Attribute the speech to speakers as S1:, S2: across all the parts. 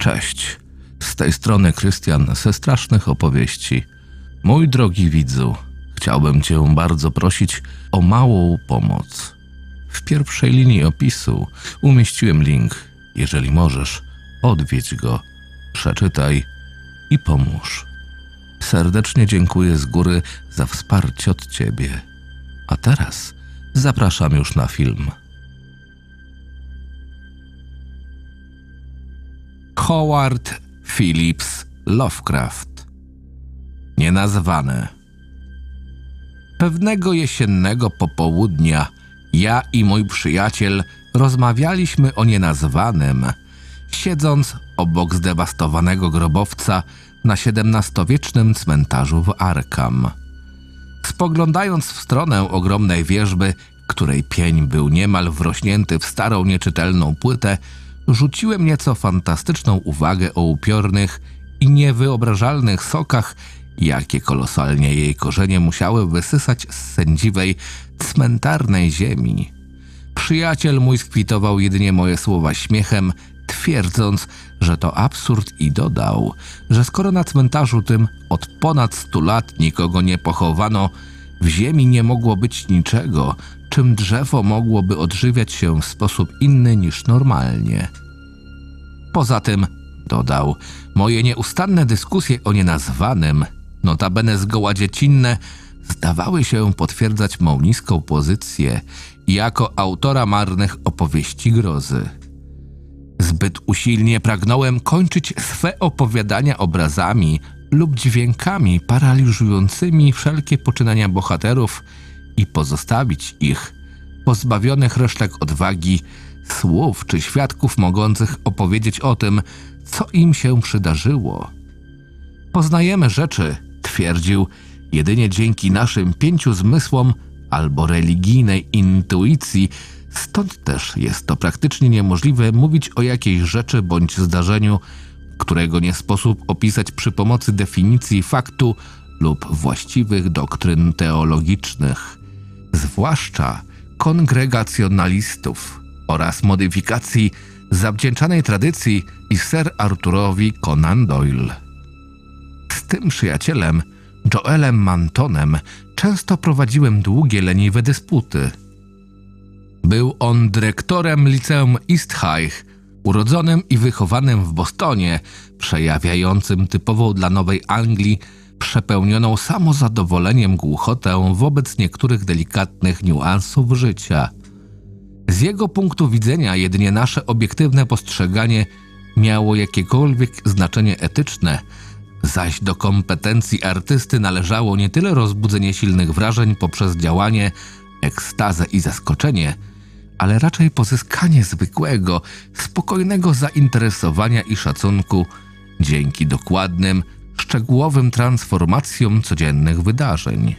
S1: Cześć, z tej strony Krystian ze strasznych opowieści. Mój drogi widzu, chciałbym Cię bardzo prosić o małą pomoc. W pierwszej linii opisu umieściłem link. Jeżeli możesz, odwiedź go, przeczytaj i pomóż. Serdecznie dziękuję z góry za wsparcie od Ciebie. A teraz zapraszam już na film. Howard Phillips Lovecraft Nienazwane Pewnego jesiennego popołudnia ja i mój przyjaciel rozmawialiśmy o nienazwanym, siedząc obok zdewastowanego grobowca na XVII-wiecznym cmentarzu w Arkham. Spoglądając w stronę ogromnej wieżby, której pień był niemal wrośnięty w starą, nieczytelną płytę, rzuciłem nieco fantastyczną uwagę o upiornych i niewyobrażalnych sokach, jakie kolosalnie jej korzenie musiały wysysać z sędziwej, cmentarnej ziemi. Przyjaciel mój skwitował jedynie moje słowa śmiechem, twierdząc, że to absurd i dodał, że skoro na cmentarzu tym od ponad stu lat nikogo nie pochowano, w ziemi nie mogło być niczego, czym drzewo mogłoby odżywiać się w sposób inny niż normalnie. Poza tym, dodał, moje nieustanne dyskusje o nienazwanym, notabene zgoła dziecinne, zdawały się potwierdzać mą niską pozycję jako autora marnych opowieści grozy. Zbyt usilnie pragnąłem kończyć swe opowiadania obrazami lub dźwiękami paraliżującymi wszelkie poczynania bohaterów i pozostawić ich, pozbawionych resztek odwagi, słów czy świadków mogących opowiedzieć o tym, co im się przydarzyło. Poznajemy rzeczy, twierdził, jedynie dzięki naszym pięciu zmysłom albo religijnej intuicji, stąd też jest to praktycznie niemożliwe mówić o jakiejś rzeczy bądź zdarzeniu, którego nie sposób opisać przy pomocy definicji faktu lub właściwych doktryn teologicznych, zwłaszcza kongregacjonalistów oraz modyfikacji zawdzięczanej tradycji i Sir Arturowi Conan Doyle. Z tym przyjacielem, Joelem Mantonem, często prowadziłem długie, leniwe dysputy. Był on dyrektorem liceum East High, urodzonym i wychowanym w Bostonie, przejawiającym typową dla Nowej Anglii przepełnioną samozadowoleniem głuchotę wobec niektórych delikatnych niuansów życia. Z jego punktu widzenia jedynie nasze obiektywne postrzeganie miało jakiekolwiek znaczenie etyczne, zaś do kompetencji artysty należało nie tyle rozbudzenie silnych wrażeń poprzez działanie, ekstazę i zaskoczenie, ale raczej pozyskanie zwykłego, spokojnego zainteresowania i szacunku dzięki dokładnym, szczegółowym transformacjom codziennych wydarzeń.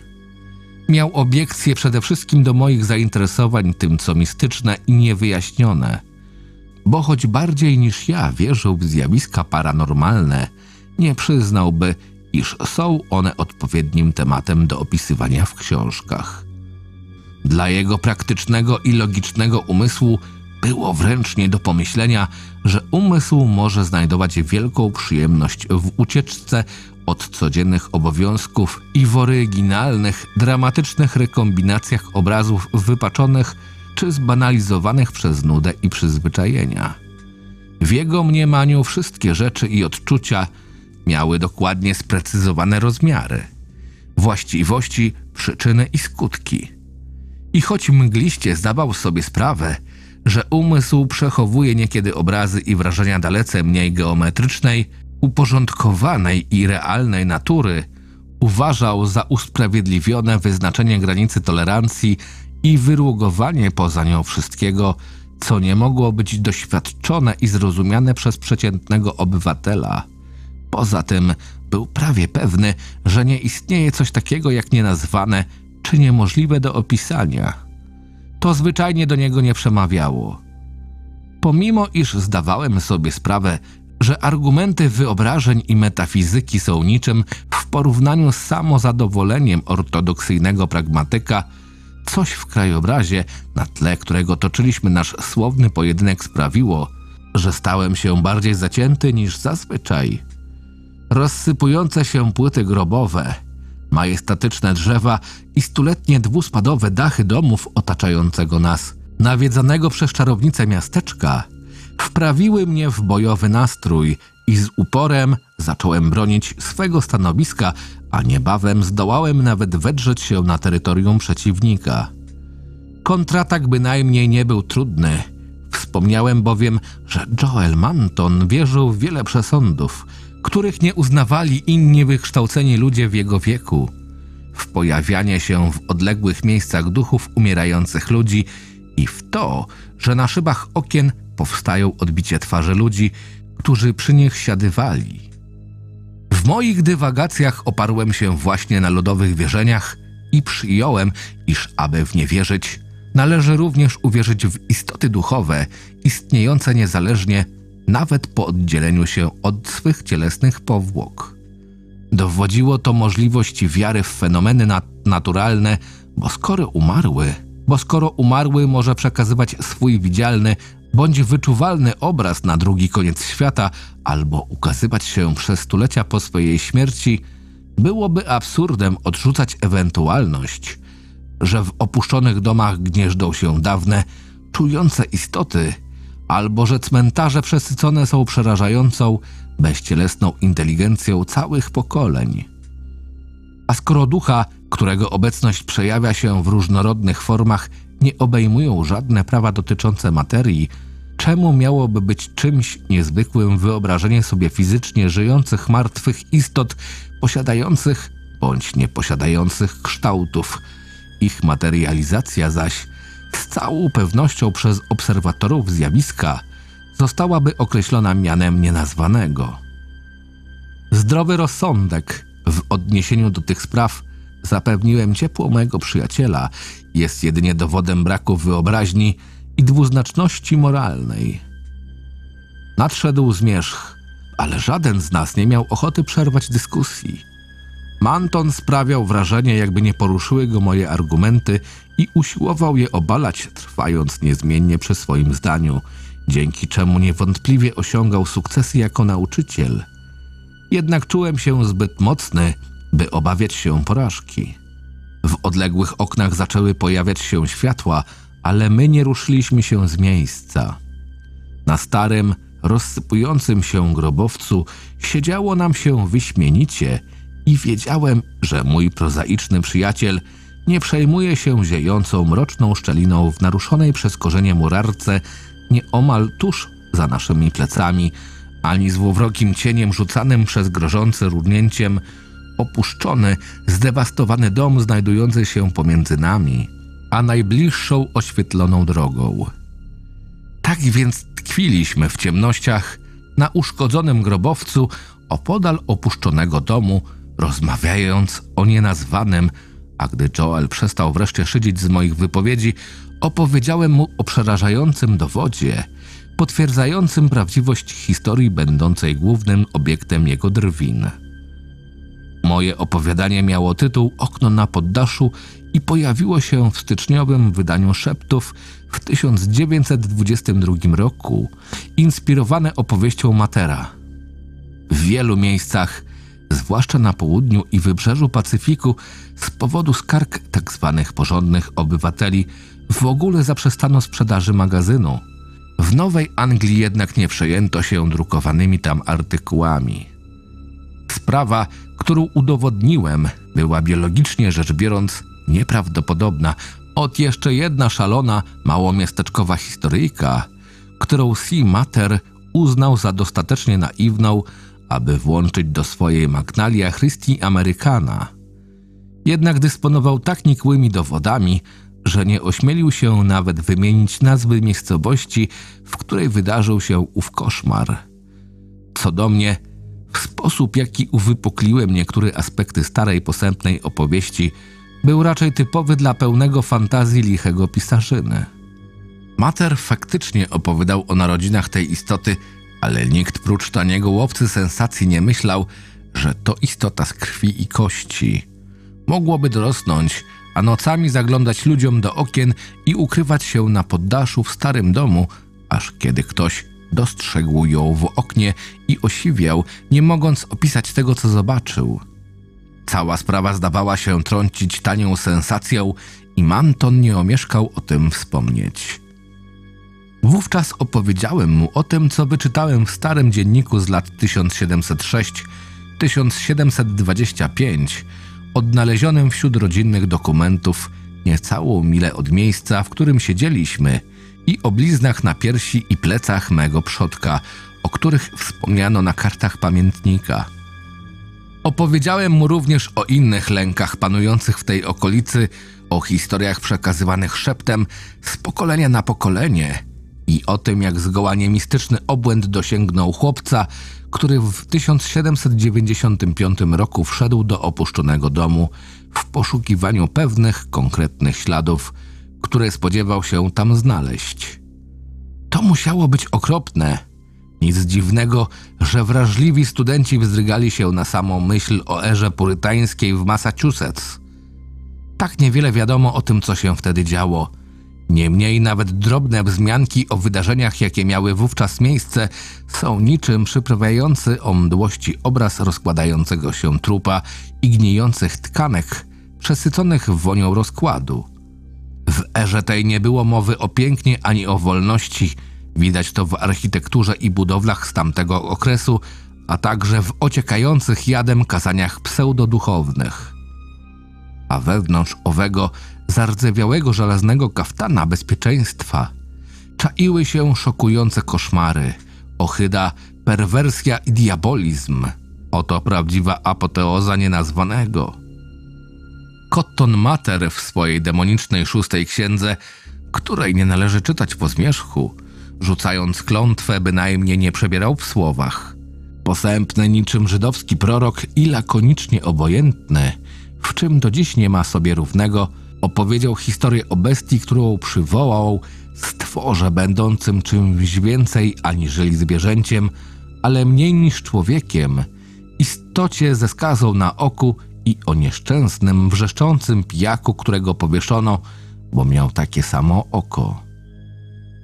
S1: Miał obiekcje przede wszystkim do moich zainteresowań tym, co mistyczne i niewyjaśnione, bo choć bardziej niż ja wierzył w zjawiska paranormalne, nie przyznałby, iż są one odpowiednim tematem do opisywania w książkach. Dla jego praktycznego i logicznego umysłu było wręcz nie do pomyślenia, że umysł może znajdować wielką przyjemność w ucieczce od codziennych obowiązków i w oryginalnych, dramatycznych rekombinacjach obrazów wypaczonych czy zbanalizowanych przez nudę i przyzwyczajenia. W jego mniemaniu wszystkie rzeczy i odczucia miały dokładnie sprecyzowane rozmiary, właściwości, przyczyny i skutki. I choć mgliście zdawał sobie sprawę, że umysł przechowuje niekiedy obrazy i wrażenia dalece mniej geometrycznej, uporządkowanej i realnej natury, uważał za usprawiedliwione wyznaczenie granicy tolerancji i wyrugowanie poza nią wszystkiego, co nie mogło być doświadczone i zrozumiane przez przeciętnego obywatela. Poza tym był prawie pewny, że nie istnieje coś takiego jak nienazwane czy niemożliwe do opisania. To zwyczajnie do niego nie przemawiało. Pomimo iż zdawałem sobie sprawę, że argumenty wyobrażeń i metafizyki są niczym w porównaniu z samozadowoleniem ortodoksyjnego pragmatyka, coś w krajobrazie, na tle którego toczyliśmy nasz słowny pojedynek sprawiło, że stałem się bardziej zacięty niż zazwyczaj. Rozsypujące się płyty grobowe, majestatyczne drzewa i stuletnie dwuspadowe dachy domów otaczającego nas, nawiedzanego przez czarownicę miasteczka, wprawiły mnie w bojowy nastrój i z uporem zacząłem bronić swego stanowiska, a niebawem zdołałem nawet wedrzeć się na terytorium przeciwnika. Kontratak bynajmniej nie był trudny. Wspomniałem bowiem, że Joel Manton wierzył w wiele przesądów, których nie uznawali inni wykształceni ludzie w jego wieku. W pojawianie się w odległych miejscach duchów umierających ludzi i w to, że na szybach okien powstają odbicie twarzy ludzi, którzy przy nich siadywali. W moich dywagacjach oparłem się właśnie na lodowych wierzeniach i przyjąłem, iż aby w nie wierzyć, należy również uwierzyć w istoty duchowe, istniejące niezależnie, nawet po oddzieleniu się od swych cielesnych powłok. Dowodziło to możliwości wiary w fenomeny nat naturalne, bo skoro umarły, bo skoro umarły może przekazywać swój widzialny bądź wyczuwalny obraz na drugi koniec świata, albo ukazywać się przez stulecia po swojej śmierci, byłoby absurdem odrzucać ewentualność, że w opuszczonych domach gnieżdżą się dawne, czujące istoty, albo że cmentarze przesycone są przerażającą, bezcielesną inteligencją całych pokoleń. A skoro ducha, którego obecność przejawia się w różnorodnych formach, nie obejmują żadne prawa dotyczące materii, czemu miałoby być czymś niezwykłym wyobrażenie sobie fizycznie żyjących martwych istot posiadających bądź nieposiadających kształtów? Ich materializacja zaś z całą pewnością przez obserwatorów zjawiska zostałaby określona mianem nienazwanego. Zdrowy rozsądek w odniesieniu do tych spraw zapewniłem ciepło mojego przyjaciela jest jedynie dowodem braku wyobraźni i dwuznaczności moralnej. Nadszedł zmierzch, ale żaden z nas nie miał ochoty przerwać dyskusji. Manton sprawiał wrażenie, jakby nie poruszyły go moje argumenty i usiłował je obalać, trwając niezmiennie przy swoim zdaniu, dzięki czemu niewątpliwie osiągał sukcesy jako nauczyciel. Jednak czułem się zbyt mocny, by obawiać się porażki. W odległych oknach zaczęły pojawiać się światła, ale my nie ruszyliśmy się z miejsca. Na starym, rozsypującym się grobowcu siedziało nam się wyśmienicie i wiedziałem, że mój prozaiczny przyjaciel nie przejmuje się ziejącą mroczną szczeliną w naruszonej przez korzenie murarce nieomal tuż za naszymi plecami, ani złowrokim cieniem rzucanym przez grożące rudnięciem opuszczony, zdewastowany dom znajdujący się pomiędzy nami, a najbliższą oświetloną drogą. Tak więc tkwiliśmy w ciemnościach na uszkodzonym grobowcu opodal opuszczonego domu, rozmawiając o nienazwanym, a gdy Joel przestał wreszcie szydzić z moich wypowiedzi, opowiedziałem mu o przerażającym dowodzie, potwierdzającym prawdziwość historii będącej głównym obiektem jego drwin. Moje opowiadanie miało tytuł Okno na poddaszu i pojawiło się w styczniowym wydaniu Szeptów w 1922 roku, inspirowane opowieścią Matera. W wielu miejscach, zwłaszcza na południu i wybrzeżu Pacyfiku, z powodu skarg tzw. Tak porządnych obywateli, w ogóle zaprzestano sprzedaży magazynu. W Nowej Anglii jednak nie przejęto się drukowanymi tam artykułami. Sprawa, którą udowodniłem, była biologicznie rzecz biorąc nieprawdopodobna. Od jeszcze jedna szalona, małomiasteczkowa historyjka, którą C. Mater uznał za dostatecznie naiwną, aby włączyć do swojej Magnalia Christi Amerykana. Jednak dysponował tak nikłymi dowodami, że nie ośmielił się nawet wymienić nazwy miejscowości, w której wydarzył się ów koszmar. Co do mnie, w sposób, jaki uwypukliłem niektóre aspekty starej, posępnej opowieści, był raczej typowy dla pełnego fantazji lichego pisarzyny. Mater faktycznie opowiadał o narodzinach tej istoty, ale nikt prócz taniego łowcy sensacji nie myślał, że to istota z krwi i kości. Mogłoby dorosnąć, a nocami zaglądać ludziom do okien i ukrywać się na poddaszu w starym domu, aż kiedy ktoś Dostrzegł ją w oknie i osiwiał, nie mogąc opisać tego, co zobaczył. Cała sprawa zdawała się trącić tanią sensacją i Manton nie omieszkał o tym wspomnieć. Wówczas opowiedziałem mu o tym, co wyczytałem w starym dzienniku z lat 1706-1725, odnalezionym wśród rodzinnych dokumentów niecałą milę od miejsca, w którym siedzieliśmy i o bliznach na piersi i plecach mego przodka, o których wspomniano na kartach pamiętnika. Opowiedziałem mu również o innych lękach panujących w tej okolicy, o historiach przekazywanych szeptem z pokolenia na pokolenie i o tym, jak zgoła niemistyczny obłęd dosięgnął chłopca, który w 1795 roku wszedł do opuszczonego domu w poszukiwaniu pewnych konkretnych śladów, które spodziewał się tam znaleźć. To musiało być okropne. Nic dziwnego, że wrażliwi studenci wzdrygali się na samą myśl o erze purytańskiej w Massachusetts. Tak niewiele wiadomo o tym, co się wtedy działo. Niemniej nawet drobne wzmianki o wydarzeniach, jakie miały wówczas miejsce, są niczym przyprawiający o mdłości obraz rozkładającego się trupa i gnijących tkanek, przesyconych wonią rozkładu. W erze tej nie było mowy o pięknie ani o wolności. Widać to w architekturze i budowlach z tamtego okresu, a także w ociekających jadem kazaniach pseudoduchownych. A wewnątrz owego zardzewiałego żelaznego kaftana bezpieczeństwa czaiły się szokujące koszmary, ohyda, perwersja i diabolizm. Oto prawdziwa apoteoza nienazwanego. Cotton Mater w swojej demonicznej szóstej księdze, której nie należy czytać po zmierzchu, rzucając klątwę, bynajmniej nie przebierał w słowach. Posępny niczym żydowski prorok i lakonicznie obojętny, w czym do dziś nie ma sobie równego, opowiedział historię o bestii, którą przywołał stworze będącym czymś więcej aniżeli zwierzęciem, ale mniej niż człowiekiem, istocie ze skazą na oku i o nieszczęsnym, wrzeszczącym pijaku, którego powieszono, bo miał takie samo oko.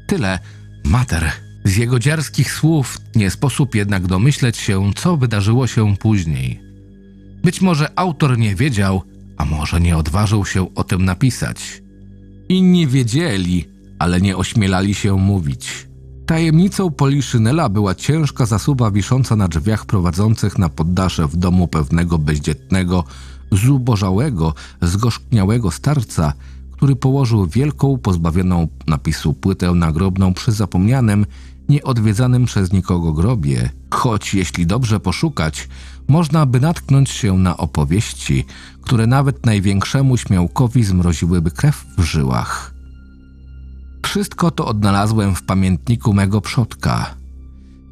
S1: Tyle, mater. Z jego dziarskich słów nie sposób jednak domyśleć się, co wydarzyło się później. Być może autor nie wiedział, a może nie odważył się o tym napisać. Inni wiedzieli, ale nie ośmielali się mówić. Tajemnicą Poliszynela była ciężka zasuwa wisząca na drzwiach prowadzących na poddasze w domu pewnego bezdzietnego, zubożałego, zgorzkniałego starca, który położył wielką, pozbawioną napisu płytę nagrobną przy zapomnianym, nieodwiedzanym przez nikogo grobie. Choć jeśli dobrze poszukać, można by natknąć się na opowieści, które nawet największemu śmiałkowi zmroziłyby krew w żyłach. Wszystko to odnalazłem w pamiętniku mego przodka.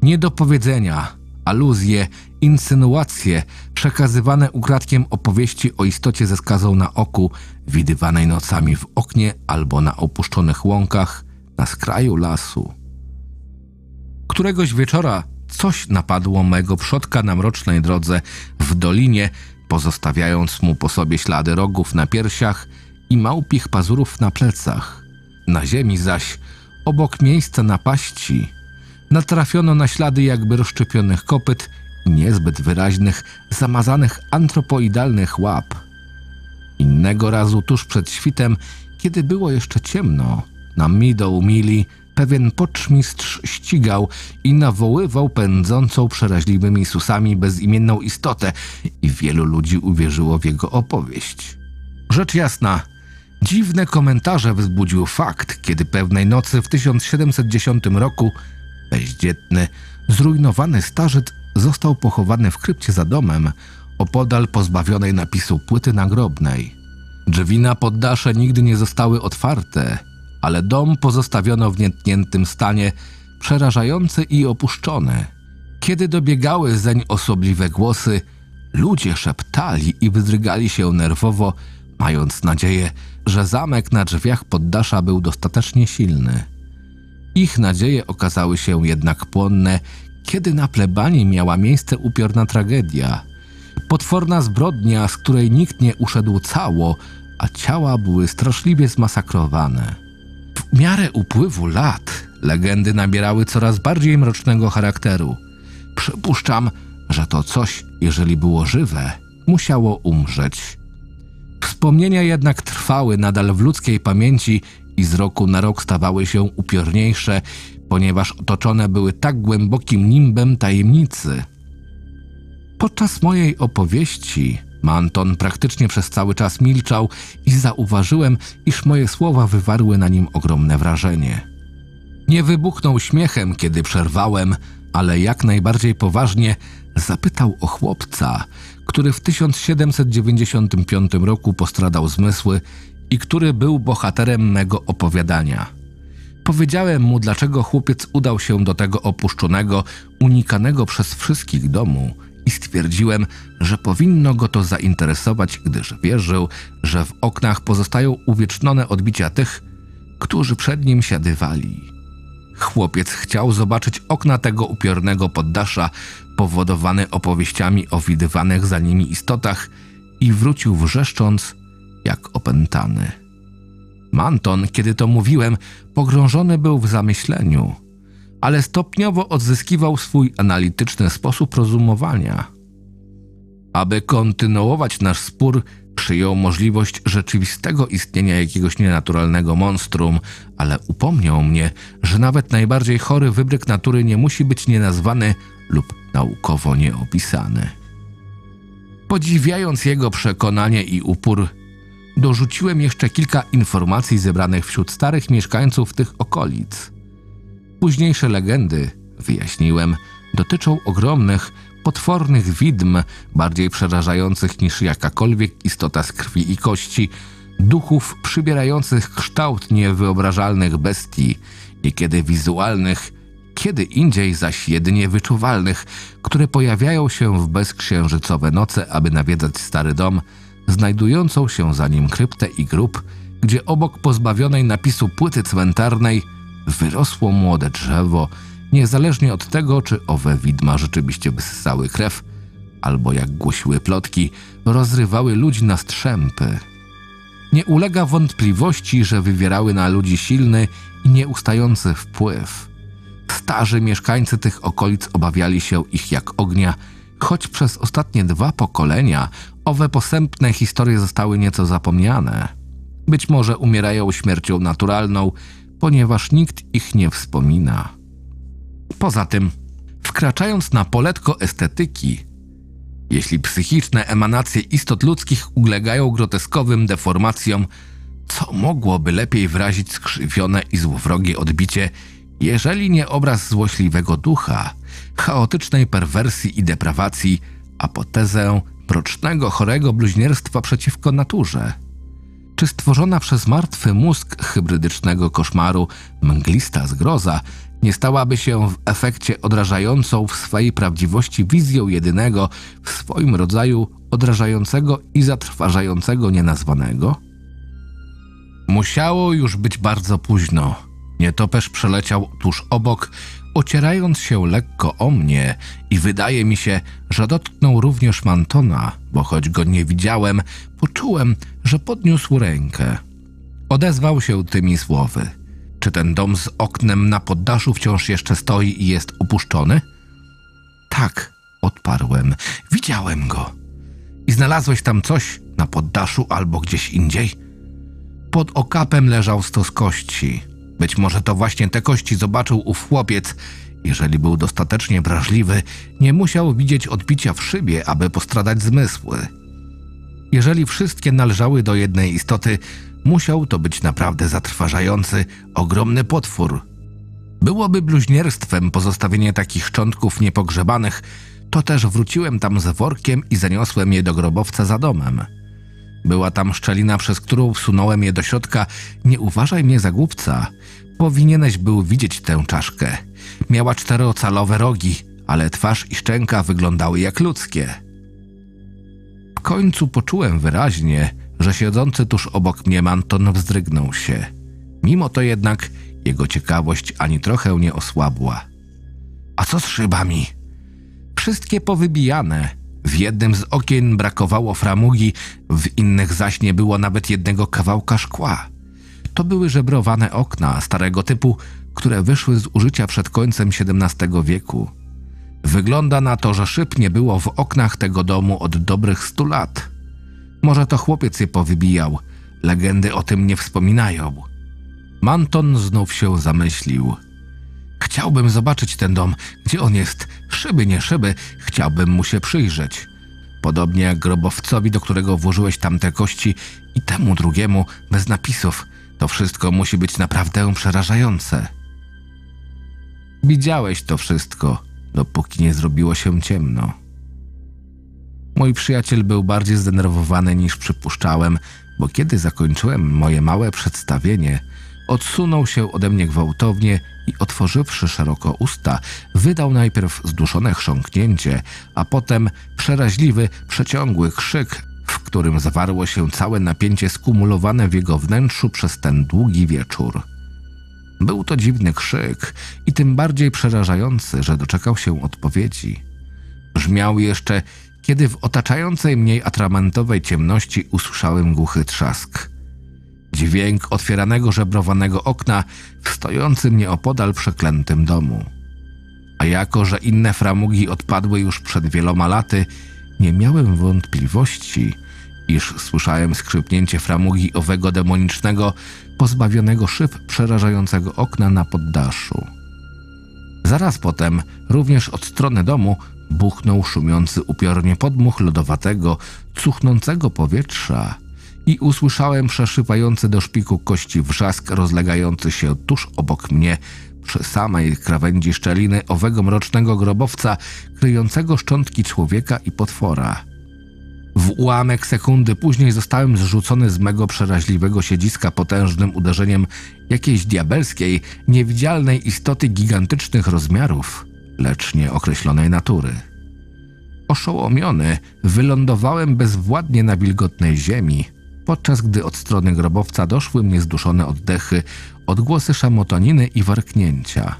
S1: Niedopowiedzenia, aluzje, insynuacje, przekazywane ukradkiem opowieści o istocie ze skazą na oku, widywanej nocami w oknie albo na opuszczonych łąkach na skraju lasu. Któregoś wieczora coś napadło mego przodka na mrocznej drodze w dolinie, pozostawiając mu po sobie ślady rogów na piersiach i małpich pazurów na plecach. Na ziemi zaś, obok miejsca napaści, natrafiono na ślady jakby rozszczepionych kopyt i niezbyt wyraźnych, zamazanych antropoidalnych łap. Innego razu tuż przed świtem, kiedy było jeszcze ciemno, na Middle Mili pewien poczmistrz ścigał i nawoływał pędzącą przeraźliwymi susami bezimienną istotę i wielu ludzi uwierzyło w jego opowieść. Rzecz jasna, dziwne komentarze wzbudził fakt, kiedy pewnej nocy w 1710 roku bezdzietny, zrujnowany starzec został pochowany w krypcie za domem, opodal pozbawionej napisu płyty nagrobnej. Drzwi na poddasze nigdy nie zostały otwarte ale dom pozostawiono w nietkniętym stanie, przerażający i opuszczony. Kiedy dobiegały zeń osobliwe głosy, ludzie szeptali i wydrygali się nerwowo, mając nadzieję, że zamek na drzwiach poddasza był dostatecznie silny. Ich nadzieje okazały się jednak płonne, kiedy na plebanii miała miejsce upiorna tragedia. Potworna zbrodnia, z której nikt nie uszedł cało, a ciała były straszliwie zmasakrowane. W miarę upływu lat legendy nabierały coraz bardziej mrocznego charakteru. Przypuszczam, że to coś, jeżeli było żywe, musiało umrzeć. Wspomnienia jednak trwały nadal w ludzkiej pamięci i z roku na rok stawały się upiorniejsze, ponieważ otoczone były tak głębokim nimbem tajemnicy. Podczas mojej opowieści Manton praktycznie przez cały czas milczał i zauważyłem, iż moje słowa wywarły na nim ogromne wrażenie. Nie wybuchnął śmiechem, kiedy przerwałem, ale jak najbardziej poważnie zapytał o chłopca, który w 1795 roku postradał zmysły i który był bohaterem mego opowiadania. Powiedziałem mu, dlaczego chłopiec udał się do tego opuszczonego, unikanego przez wszystkich domu i stwierdziłem, że powinno go to zainteresować, gdyż wierzył, że w oknach pozostają uwiecznione odbicia tych, którzy przed nim siadywali. Chłopiec chciał zobaczyć okna tego upiornego poddasza, powodowany opowieściami o widywanych za nimi istotach i wrócił wrzeszcząc jak opętany. Manton, kiedy to mówiłem, pogrążony był w zamyśleniu, ale stopniowo odzyskiwał swój analityczny sposób rozumowania. Aby kontynuować nasz spór, przyjął możliwość rzeczywistego istnienia jakiegoś nienaturalnego monstrum, ale upomniał mnie, że nawet najbardziej chory wybryk natury nie musi być nienazwany lub naukowo nieopisany. Podziwiając jego przekonanie i upór, dorzuciłem jeszcze kilka informacji zebranych wśród starych mieszkańców tych okolic. Późniejsze legendy, wyjaśniłem, dotyczą ogromnych, potwornych widm, bardziej przerażających niż jakakolwiek istota z krwi i kości, duchów przybierających kształt niewyobrażalnych bestii, niekiedy wizualnych, kiedy indziej zaś jedynie wyczuwalnych, które pojawiają się w bezksiężycowe noce, aby nawiedzać stary dom, znajdującą się za nim kryptę i grób, gdzie obok pozbawionej napisu płyty cmentarnej wyrosło młode drzewo, niezależnie od tego, czy owe widma rzeczywiście wyssały krew, albo jak głosiły plotki, rozrywały ludzi na strzępy. Nie ulega wątpliwości, że wywierały na ludzi silny i nieustający wpływ. Starzy mieszkańcy tych okolic obawiali się ich jak ognia, choć przez ostatnie dwa pokolenia owe posępne historie zostały nieco zapomniane. Być może umierają śmiercią naturalną, ponieważ nikt ich nie wspomina. Poza tym, wkraczając na poletko estetyki, jeśli psychiczne emanacje istot ludzkich ulegają groteskowym deformacjom, co mogłoby lepiej wyrazić skrzywione i złowrogie odbicie, jeżeli nie obraz złośliwego ducha, chaotycznej perwersji i deprawacji, a potezę mrocznego, chorego bluźnierstwa przeciwko naturze? Czy stworzona przez martwy mózg hybrydycznego koszmaru mglista zgroza nie stałaby się w efekcie odrażającą w swojej prawdziwości wizją jedynego w swoim rodzaju odrażającego i zatrważającego nienazwanego? Musiało już być bardzo późno. Nietoperz przeleciał tuż obok, ocierając się lekko o mnie i wydaje mi się, że dotknął również Mantona, bo choć go nie widziałem, poczułem, że podniósł rękę. Odezwał się tymi słowy. Czy ten dom z oknem na poddaszu wciąż jeszcze stoi i jest opuszczony? Tak, odparłem. Widziałem go. I znalazłeś tam coś na poddaszu albo gdzieś indziej? Pod okapem leżał stos kości. Być może to właśnie te kości zobaczył ów chłopiec. Jeżeli był dostatecznie wrażliwy, nie musiał widzieć odbicia w szybie, aby postradać zmysły. Jeżeli wszystkie należały do jednej istoty, musiał to być naprawdę zatrważający, ogromny potwór. Byłoby bluźnierstwem pozostawienie takich szczątków niepogrzebanych, to też wróciłem tam z workiem i zaniosłem je do grobowca za domem. Była tam szczelina, przez którą wsunąłem je do środka. Nie uważaj mnie za głupca. Powinieneś był widzieć tę czaszkę. Miała czterocalowe rogi, ale twarz i szczęka wyglądały jak ludzkie. W końcu poczułem wyraźnie, że siedzący tuż obok mnie Manton wzdrygnął się. Mimo to jednak jego ciekawość ani trochę nie osłabła. A co z szybami? Wszystkie powybijane. W jednym z okien brakowało framugi, w innych zaś nie było nawet jednego kawałka szkła. To były żebrowane okna starego typu, które wyszły z użycia przed końcem XVII wieku. Wygląda na to, że szyb nie było w oknach tego domu od dobrych stu lat. Może to chłopiec je powybijał. Legendy o tym nie wspominają. Manton znów się zamyślił. Chciałbym zobaczyć ten dom. Gdzie on jest? Szyby, nie szyby. Chciałbym mu się przyjrzeć. Podobnie jak grobowcowi, do którego włożyłeś tamte kości i temu drugiemu bez napisów. To wszystko musi być naprawdę przerażające. Widziałeś to wszystko, dopóki nie zrobiło się ciemno. Mój przyjaciel był bardziej zdenerwowany niż przypuszczałem, bo kiedy zakończyłem moje małe przedstawienie, odsunął się ode mnie gwałtownie i otworzywszy szeroko usta, wydał najpierw zduszone chrząknięcie, a potem przeraźliwy, przeciągły krzyk, w którym zawarło się całe napięcie skumulowane w jego wnętrzu przez ten długi wieczór. Był to dziwny krzyk i tym bardziej przerażający, że doczekał się odpowiedzi. Brzmiał jeszcze, kiedy w otaczającej mnie atramentowej ciemności usłyszałem głuchy trzask. Dźwięk otwieranego żebrowanego okna w stojącym nieopodal przeklętym domu. A jako, że inne framugi odpadły już przed wieloma laty, nie miałem wątpliwości, iż słyszałem skrzypnięcie framugi owego demonicznego, pozbawionego szyb przerażającego okna na poddaszu. Zaraz potem, również od strony domu, buchnął szumiący upiornie podmuch lodowatego, cuchnącego powietrza i usłyszałem przeszywający do szpiku kości wrzask rozlegający się tuż obok mnie przy samej krawędzi szczeliny owego mrocznego grobowca kryjącego szczątki człowieka i potwora. W ułamek sekundy później zostałem zrzucony z mego przeraźliwego siedziska potężnym uderzeniem jakiejś diabelskiej, niewidzialnej istoty gigantycznych rozmiarów, lecz nieokreślonej natury. Oszołomiony, wylądowałem bezwładnie na wilgotnej ziemi, podczas gdy od strony grobowca doszły mnie zduszone oddechy, odgłosy szamotoniny i warknięcia.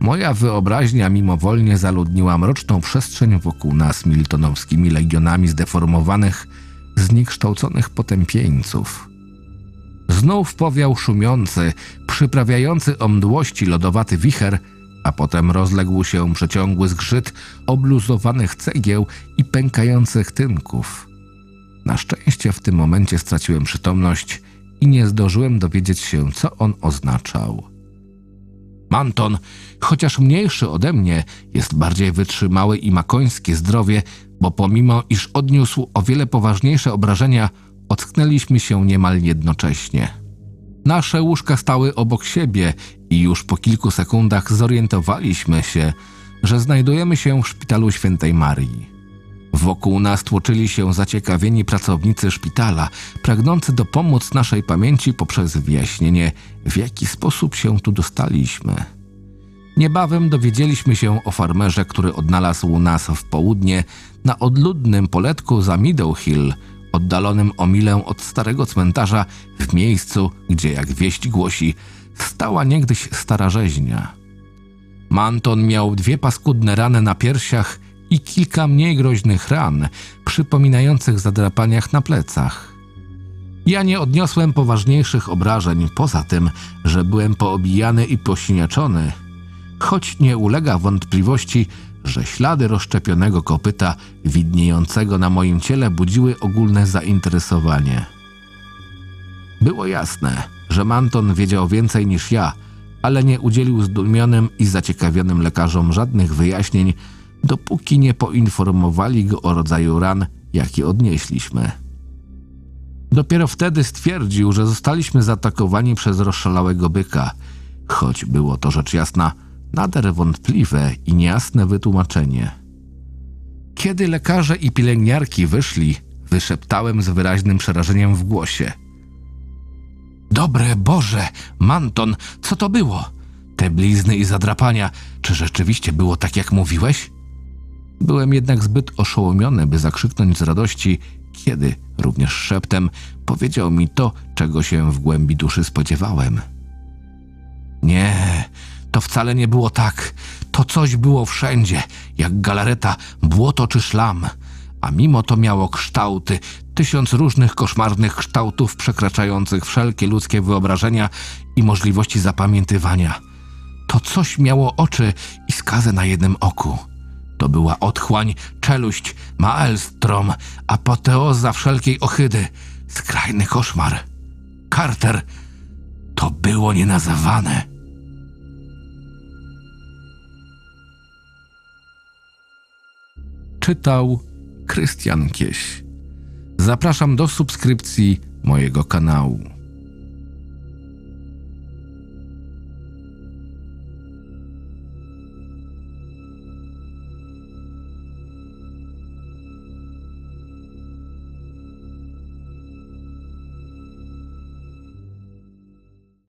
S1: Moja wyobraźnia mimowolnie zaludniła mroczną przestrzeń wokół nas miltonowskimi legionami zdeformowanych, zniekształconych potępieńców. Znów powiał szumiący, przyprawiający o mdłości lodowaty wicher, a potem rozległ się przeciągły zgrzyt obluzowanych cegieł i pękających tynków. Na szczęście w tym momencie straciłem przytomność i nie zdążyłem dowiedzieć się, co on oznaczał. Manton, chociaż mniejszy ode mnie, jest bardziej wytrzymały i ma końskie zdrowie, bo pomimo iż odniósł o wiele poważniejsze obrażenia, ocknęliśmy się niemal jednocześnie. Nasze łóżka stały obok siebie i już po kilku sekundach zorientowaliśmy się, że znajdujemy się w szpitalu świętej Marii. Wokół nas tłoczyli się zaciekawieni pracownicy szpitala, pragnący dopomóc naszej pamięci poprzez wyjaśnienie, w jaki sposób się tu dostaliśmy. Niebawem dowiedzieliśmy się o farmerze, który odnalazł nas w południe na odludnym poletku za Meadow Hill, oddalonym o milę od starego cmentarza, w miejscu, gdzie, jak wieść głosi, stała niegdyś stara rzeźnia. Manton miał dwie paskudne rany na piersiach i kilka mniej groźnych ran, przypominających zadrapaniach na plecach. Ja nie odniosłem poważniejszych obrażeń, poza tym, że byłem poobijany i posiniaczony, choć nie ulega wątpliwości, że ślady rozszczepionego kopyta widniejącego na moim ciele budziły ogólne zainteresowanie. Było jasne, że Manton wiedział więcej niż ja, ale nie udzielił zdumionym i zaciekawionym lekarzom żadnych wyjaśnień, dopóki nie poinformowali go o rodzaju ran, jakie odnieśliśmy. Dopiero wtedy stwierdził, że zostaliśmy zaatakowani przez rozszalałego byka, choć było to rzecz jasna nader wątpliwe i niejasne wytłumaczenie. Kiedy lekarze i pielęgniarki wyszli, wyszeptałem z wyraźnym przerażeniem w głosie. Dobre Boże, Manton, co to było? Te blizny i zadrapania, czy rzeczywiście było tak, jak mówiłeś? Byłem jednak zbyt oszołomiony, by zakrzyknąć z radości, kiedy, również szeptem, powiedział mi to, czego się w głębi duszy spodziewałem. Nie, to wcale nie było tak. To coś było wszędzie, jak galareta, błoto czy szlam, a mimo to miało kształty, tysiąc różnych koszmarnych kształtów przekraczających wszelkie ludzkie wyobrażenia i możliwości zapamiętywania – To coś miało oczy i skazę na jednym oku. To była otchłań, czeluść, maelstrom, apoteoza wszelkiej ohydy, skrajny koszmar. Carter, to było nienazywane. Czytał Krystian Kieś. Zapraszam do subskrypcji mojego kanału.